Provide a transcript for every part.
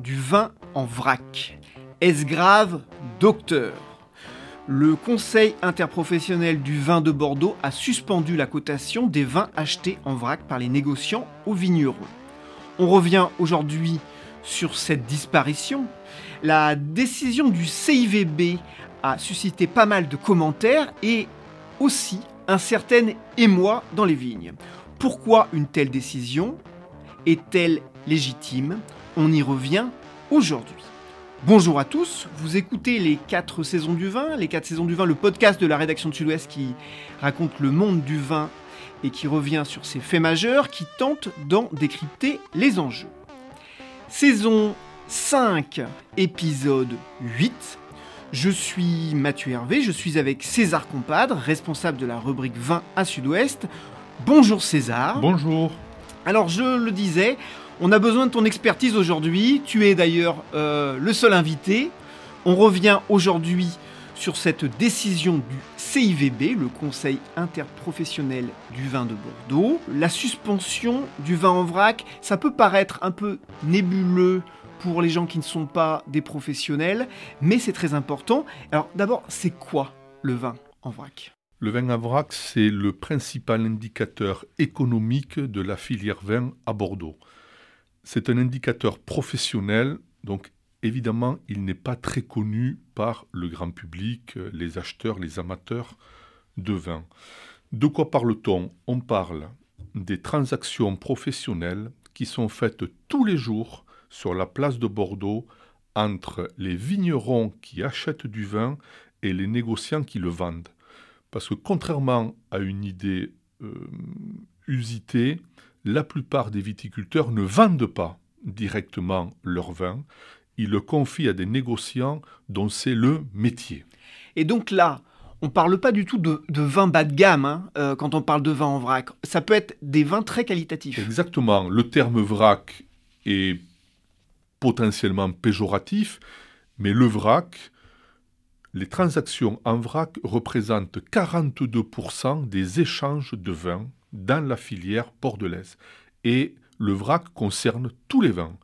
du vin en vrac. Est-ce grave, docteur? Le Conseil interprofessionnel du vin de Bordeaux a suspendu la cotation des vins achetés en vrac par les négociants aux vignerons. On revient aujourd'hui sur cette disparition. La décision du CIVB a suscité pas mal de commentaires et aussi un certain émoi dans les vignes. Pourquoi une telle décision? Est-elle légitime? On y revient aujourd'hui. Bonjour à tous, vous écoutez les 4 saisons du vin, les 4 saisons du vin, le podcast de la rédaction de Sud-Ouest qui raconte le monde du vin et qui revient sur ses faits majeurs, qui tente d'en décrypter les enjeux. Saison 5, épisode 8. Je suis Mathieu Hervé, je suis avec César Compadre, responsable de la rubrique vin à Sud-Ouest. Bonjour César. Bonjour. Alors je le disais, on a besoin de ton expertise aujourd'hui. Tu es d'ailleurs euh, le seul invité. On revient aujourd'hui sur cette décision du CIVB, le Conseil interprofessionnel du vin de Bordeaux. La suspension du vin en vrac, ça peut paraître un peu nébuleux pour les gens qui ne sont pas des professionnels, mais c'est très important. Alors d'abord, c'est quoi le vin en vrac? Le vin en vrac, c'est le principal indicateur économique de la filière vin à Bordeaux. C'est un indicateur professionnel, donc évidemment, il n'est pas très connu par le grand public, les acheteurs, les amateurs de vin. De quoi parle-t-on? On parle des transactions professionnelles qui sont faites tous les jours sur la place de Bordeaux entre les vignerons qui achètent du vin et les négociants qui le vendent. Parce que contrairement à une idée euh, usitée, la plupart des viticulteurs ne vendent pas directement leur vin, ils le confient à des négociants dont c'est le métier. Et donc là, on ne parle pas du tout de, vin bas de gamme hein, euh, quand on parle de vin en vrac. Ça peut être des vins très qualitatifs. Exactement. Le terme vrac est potentiellement péjoratif, mais le vrac, les transactions en vrac représentent 42% des échanges de vins dans la filière bordelaise. Et le vrac concerne tous les vins.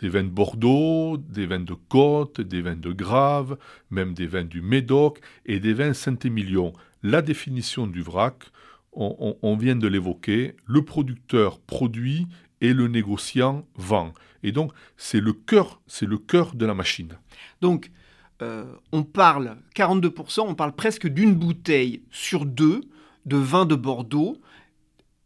Des vins de Bordeaux, des vins de Côte, des vins de Grave, même des vins du Médoc et des vins Saint-Émilion. La définition du vrac, on, vient de l'évoquer, le producteur produit et le négociant vend. Et donc, c'est le cœur, c'est le cœur de la machine. Donc, euh, on parle 42%, on parle presque d'une bouteille sur deux de vin de Bordeaux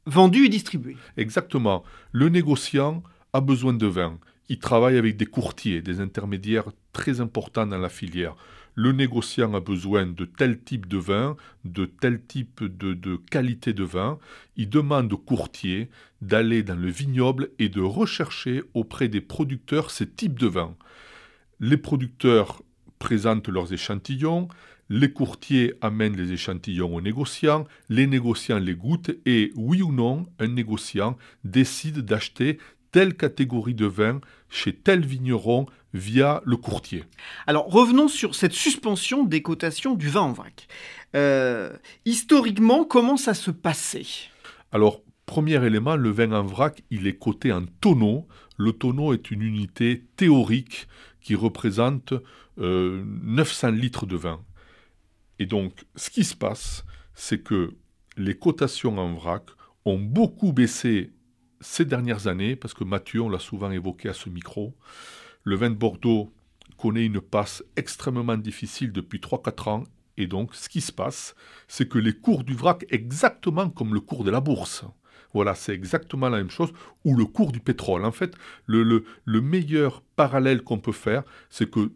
vendu et distribué. Exactement. Le négociant a besoin de vin. Il travaille avec des courtiers, des intermédiaires très importants dans la filière. Le négociant a besoin de tel type de vin, de tel type de, qualité de vin. Il demande au courtier d'aller dans le vignoble et de rechercher auprès des producteurs ces types de vins. Les producteurs présentent leurs échantillons, les courtiers amènent les échantillons aux négociants, les négociants les goûtent et, oui ou non, un négociant décide d'acheter telle catégorie de vin chez tel vigneron via le courtier. Alors revenons sur cette suspension des cotations du vin en vrac. Euh, historiquement, comment ça se passait? Alors, premier élément, le vin en vrac, il est coté en tonneau. Le tonneau est une unité théorique qui représente 900 euh, litres de vin. Et donc, ce qui se passe, c'est que les cotations en vrac ont beaucoup baissé ces dernières années, parce que Mathieu, on l'a souvent évoqué à ce micro, le vin de Bordeaux connaît une passe extrêmement difficile depuis 3-4 ans. Et donc, ce qui se passe, c'est que les cours du vrac, exactement comme le cours de la bourse, voilà, c'est exactement la même chose, ou le cours du pétrole. En fait, le, le meilleur parallèle qu'on peut faire, c'est que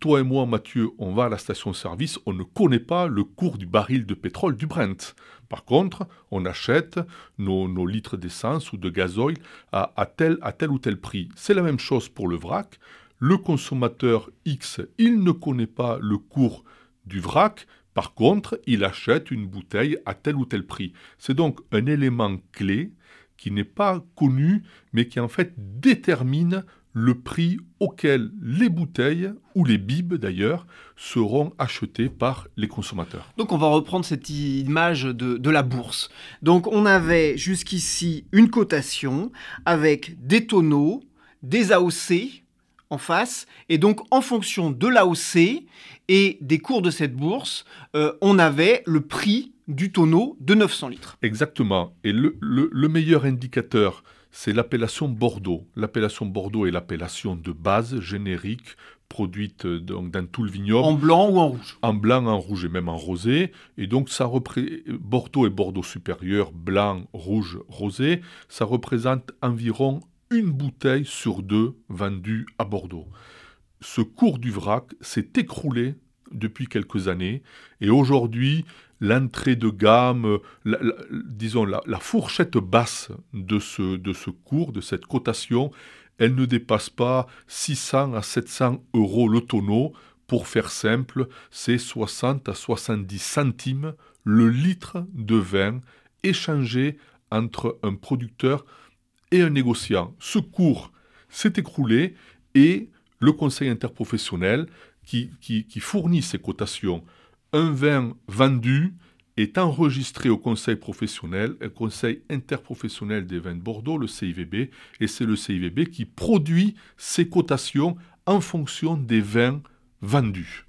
toi et moi, Mathieu, on va à la station-service, on ne connaît pas le cours du baril de pétrole du Brent. Par contre, on achète nos, litres d'essence ou de gazoil à, tel, à tel ou tel prix. C'est la même chose pour le vrac. Le consommateur X, il ne connaît pas le cours du vrac. Par contre, il achète une bouteille à tel ou tel prix. C'est donc un élément clé qui n'est pas connu, mais qui en fait détermine le prix auquel les bouteilles, ou les bibes d'ailleurs, seront achetées par les consommateurs. Donc on va reprendre cette image de, la bourse. Donc on avait jusqu'ici une cotation avec des tonneaux, des AOC en face, et donc en fonction de l'AOC et des cours de cette bourse, euh, on avait le prix du tonneau de 900 litres. Exactement. Et le meilleur indicateur c'est l'appellation Bordeaux. L'appellation Bordeaux est l'appellation de base générique produite euh, donc dans tout le vignoble. En blanc ou en rouge? En blanc, en rouge et même en rosé. Et donc ça Bordeaux et Bordeaux supérieur, blanc, rouge, rosé, ça représente environ une bouteille sur deux vendue à Bordeaux. Ce cours du vrac s'est écroulé depuis quelques années et aujourd'hui l'entrée de gamme, disons la, fourchette basse de ce, cours, de cette cotation, elle ne dépasse pas 600 à 700 euros le tonneau. Pour faire simple, c'est 60 à 70 centimes le litre de vin échangé entre un producteur et un négociant. Ce cours s'est écroulé et le conseil interprofessionnel qui fournit ces cotations un vin vendu est enregistré au conseil professionnel, un conseil interprofessionnel des vins de Bordeaux, le CIVB, et c'est le CIVB qui produit ces cotations en fonction des vins vendus.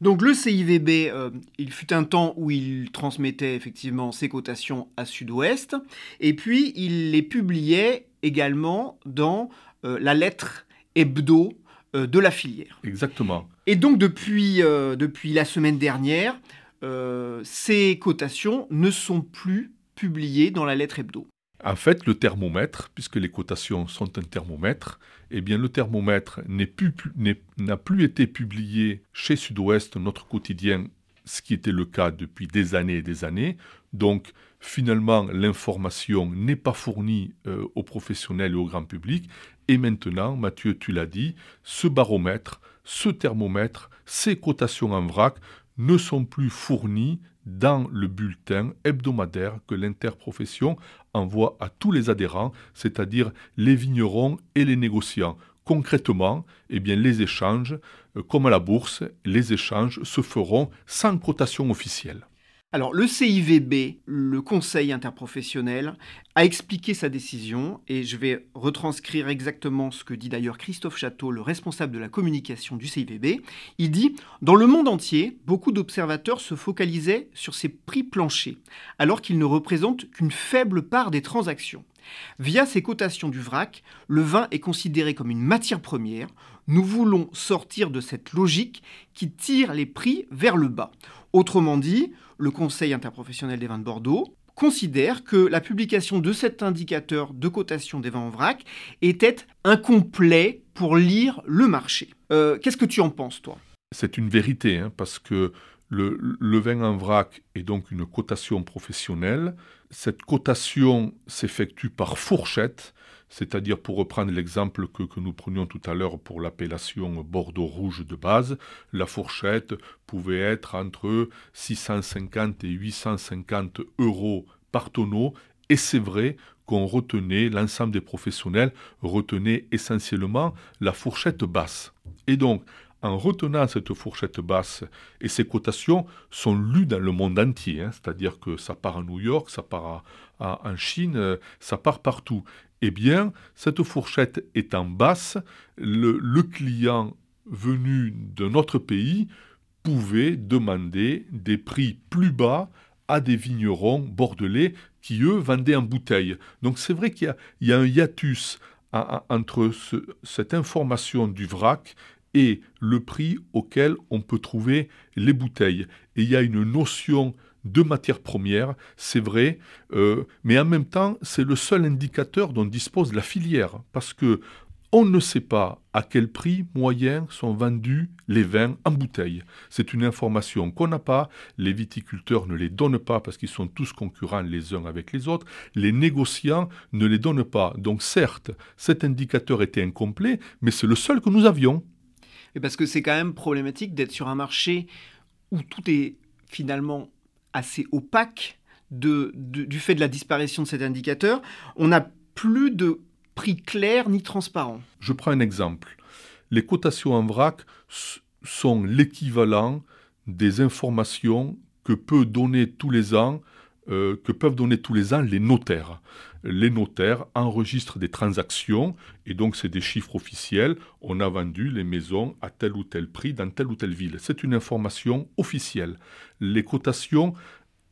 Donc le CIVB, euh, il fut un temps où il transmettait effectivement ses cotations à Sud-Ouest, et puis il les publiait également dans euh, la lettre hebdo de la filière. Exactement. Et donc depuis, euh, depuis la semaine dernière, euh, ces cotations ne sont plus publiées dans la lettre hebdo. En fait, le thermomètre, puisque les cotations sont un thermomètre, eh bien le thermomètre n'a plus été publié chez Sud-Ouest, notre quotidien, ce qui était le cas depuis des années et des années. Donc finalement, l'information n'est pas fournie aux professionnels et au grand public. Et maintenant, Mathieu, tu l'as dit, ce baromètre, ce thermomètre, ces cotations en vrac ne sont plus fournis dans le bulletin hebdomadaire que l'interprofession envoie à tous les adhérents, c'est-à-dire les vignerons et les négociants. Concrètement, eh bien, les échanges, euh, comme à la bourse, les échanges se feront sans cotation officielle. Alors, le CIVB, le Conseil interprofessionnel, a expliqué sa décision et je vais retranscrire exactement ce que dit d'ailleurs Christophe Château, le responsable de la communication du CIVB. Il dit Dans le monde entier, beaucoup d'observateurs se focalisaient sur ces prix planchers, alors qu'ils ne représentent qu'une faible part des transactions. Via ces cotations du vrac, le vin est considéré comme une matière première. Nous voulons sortir de cette logique qui tire les prix vers le bas. Autrement dit, le Conseil interprofessionnel des vins de Bordeaux considère que la publication de cet indicateur de cotation des vins en vrac était incomplet pour lire le marché. Euh, qu'est-ce que tu en penses, toi? C'est une vérité, hein, parce que le, le, vin en vrac est donc une cotation professionnelle. Cette cotation s'effectue par fourchette, c'est-à-dire pour reprendre l'exemple que, nous prenions tout à l'heure pour l'appellation Bordeaux rouge de base, la fourchette pouvait être entre 650 et 850 euros par tonneau, et c'est vrai qu'on retenait, l'ensemble des professionnels retenait essentiellement la fourchette basse. Et donc, en retenant cette fourchette basse, et ces cotations sont lues dans le monde entier, hein, c'est-à-dire que ça part à New York, ça part en Chine, ça part partout eh bien, cette fourchette étant basse, le, client venu d'un autre pays pouvait demander des prix plus bas à des vignerons bordelais qui, eux, vendaient en bouteille. Donc c'est vrai qu'il y, a un hiatus entre cette information du vrac et le prix auquel on peut trouver les bouteilles. Et il y a une notion de matière première, c'est vrai, euh, mais en même temps, c'est le seul indicateur dont dispose la filière, parce que on ne sait pas à quel prix moyen sont vendus les vins en bouteille. C'est une information qu'on n'a pas, les viticulteurs ne les donnent pas parce qu'ils sont tous concurrents les uns avec les autres, les négociants ne les donnent pas. Donc certes, cet indicateur était incomplet, mais c'est le seul que nous avions. Et parce que c'est quand même problématique d'être sur un marché où tout est finalement assez opaque du fait de la disparition de cet indicateur. On n'a plus de prix clair ni transparent. Je prends un exemple. Les cotations en vrac sont l'équivalent des informations que peut donner tous les ans euh, que peuvent donner tous les ans les notaires. Les notaires enregistrent des transactions et donc c'est des chiffres officiels. On a vendu les maisons à tel ou tel prix dans telle ou telle ville. C'est une information officielle. Les cotations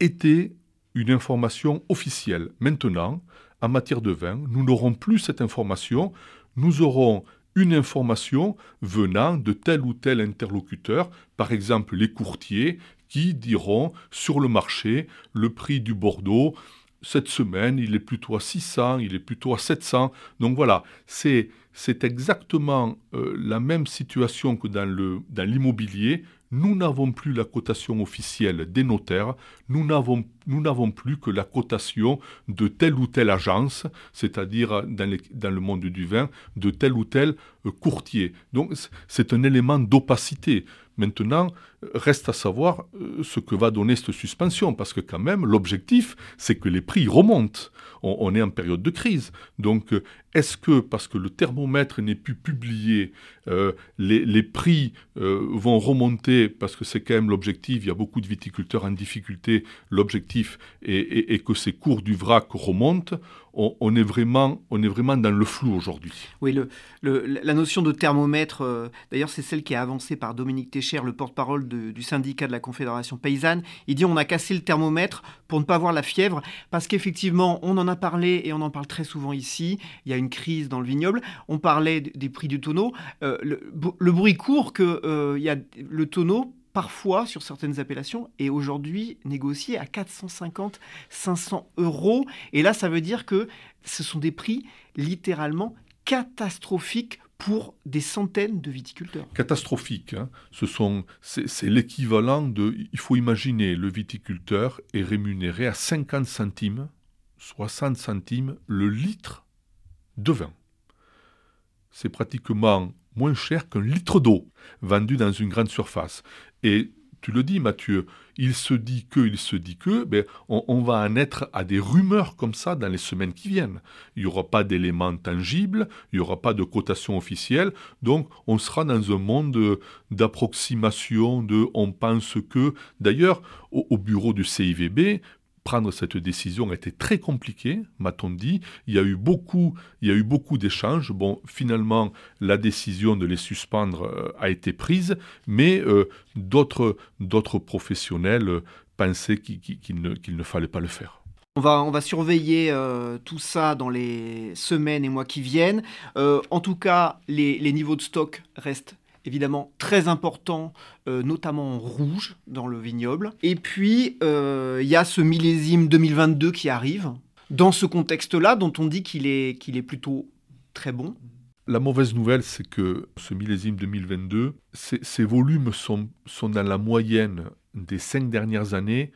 étaient une information officielle. Maintenant, en matière de vin, nous n'aurons plus cette information, nous aurons une information venant de tel ou tel interlocuteur, par exemple les courtiers, qui diront sur le marché le prix du Bordeaux, cette semaine, il est plutôt à 600, il est plutôt à 700. Donc voilà, c'est, c'est exactement euh, la même situation que dans, le, dans l'immobilier nous n'avons plus la cotation officielle des notaires, nous n'avons, nous n'avons plus que la cotation de telle ou telle agence, c'est-à-dire dans, dans, le monde du vin, de tel ou tel euh, courtier. Donc c'est un élément d'opacité. Maintenant, reste à savoir euh, ce que va donner cette suspension, parce que quand même, l'objectif, c'est que les prix remontent. On, est en période de crise. Donc, euh, est-ce que, parce que le thermomètre n'est plus publié, euh, les, prix vont remonter, parce que c'est quand même l'objectif, il y a beaucoup de viticulteurs en difficulté, l'objectif est, que ces cours du vrac remontent on, est vraiment, on est vraiment dans le flou aujourd'hui. Oui, la notion de thermomètre, d'ailleurs, c'est celle qui est avancée par Dominique Técher, le porte-parole du syndicat de la Confédération paysanne. Il dit on a cassé le thermomètre pour ne pas voir la fièvre, parce qu'effectivement, on en a parlé et on en parle très souvent ici. Il y a une crise dans le vignoble. On parlait des prix du tonneau. Euh, le, bruit court que euh, y a le tonneau parfois sur certaines appellations est aujourd'hui négocié à 450, 500 euros. Et là, ça veut dire que ce sont des prix littéralement catastrophiques pour des centaines de viticulteurs. Catastrophique. Hein. C'est, l'équivalent de. Il faut imaginer, le viticulteur est rémunéré à 50 centimes, 60 centimes le litre de vin. C'est pratiquement moins cher qu'un litre d'eau vendu dans une grande surface. Et tu le dis, Mathieu, il se dit que, il se dit que, ben, on, va en être à des rumeurs comme ça dans les semaines qui viennent. Il n'y aura pas d'éléments tangibles, il n'y aura pas de cotation officielle, donc on sera dans un monde d'approximation, de on pense que. D'ailleurs, au bureau du CIVB, prendre cette décision a été très compliqué, m'a-t-on dit. Il y a eu beaucoup, il y a eu beaucoup d'échanges. Bon, finalement, la décision de les suspendre euh, a été prise, mais euh, d'autres, d'autres professionnels euh, pensaient qu'il, ne, fallait pas le faire. On va, on va surveiller tout ça dans les semaines et mois qui viennent. en tout cas, les, les niveaux de stock restent évidemment très important, euh, notamment en rouge dans le vignoble. Et puis, euh, il y a ce millésime 2022 qui arrive, dans ce contexte-là, dont on dit qu'il est, qu'il est plutôt très bon. La mauvaise nouvelle, c'est que ce millésime 2022, ces volumes sont, sont dans la moyenne des cinq dernières années.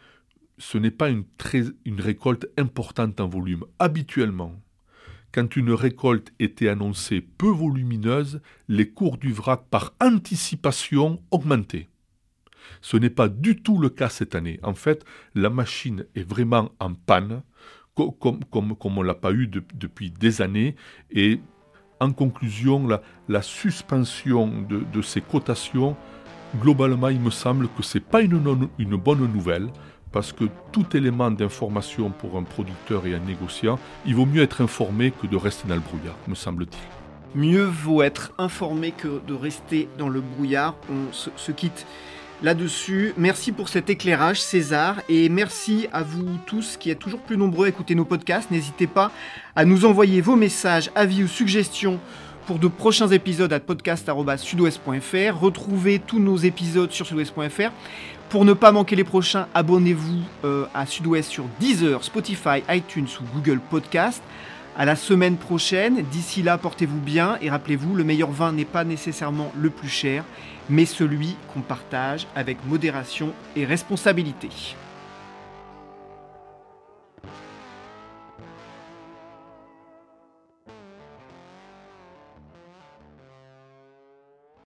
Ce n'est pas une, très, une récolte importante en volume. Habituellement, quand une récolte était annoncée peu volumineuse, les cours du vrac par anticipation augmentaient. Ce n'est pas du tout le cas cette année. En fait, la machine est vraiment en panne, comme, on ne l'a pas eu depuis des années. Et en conclusion, la, suspension de, ces cotations, globalement, il me semble que ce n'est pas une bonne nouvelle parce que tout élément d'information pour un producteur et un négociant, il vaut mieux être informé que de rester dans le brouillard, me semble-t-il. Mieux vaut être informé que de rester dans le brouillard. On se, quitte là-dessus. Merci pour cet éclairage, César, et merci à vous tous qui êtes toujours plus nombreux à écouter nos podcasts. N'hésitez pas à nous envoyer vos messages, avis ou suggestions pour de prochains épisodes à podcast.sudouest.fr. Retrouvez tous nos épisodes sur sudouest.fr. Pour ne pas manquer les prochains, abonnez-vous euh, à Sud-Ouest sur Deezer, Spotify, iTunes ou Google Podcast. À la semaine prochaine. D'ici là, portez-vous bien et rappelez-vous, le meilleur vin n'est pas nécessairement le plus cher, mais celui qu'on partage avec modération et responsabilité.